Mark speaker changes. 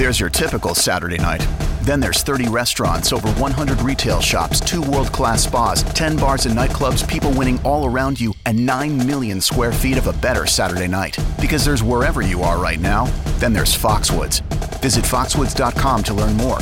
Speaker 1: There's your typical Saturday night. Then there's 30 restaurants, over 100 retail shops, two world class spas, 10 bars and nightclubs, people winning all around you, and 9 million square feet of a better Saturday night. Because there's wherever you are right now, then there's Foxwoods. Visit foxwoods.com to learn more.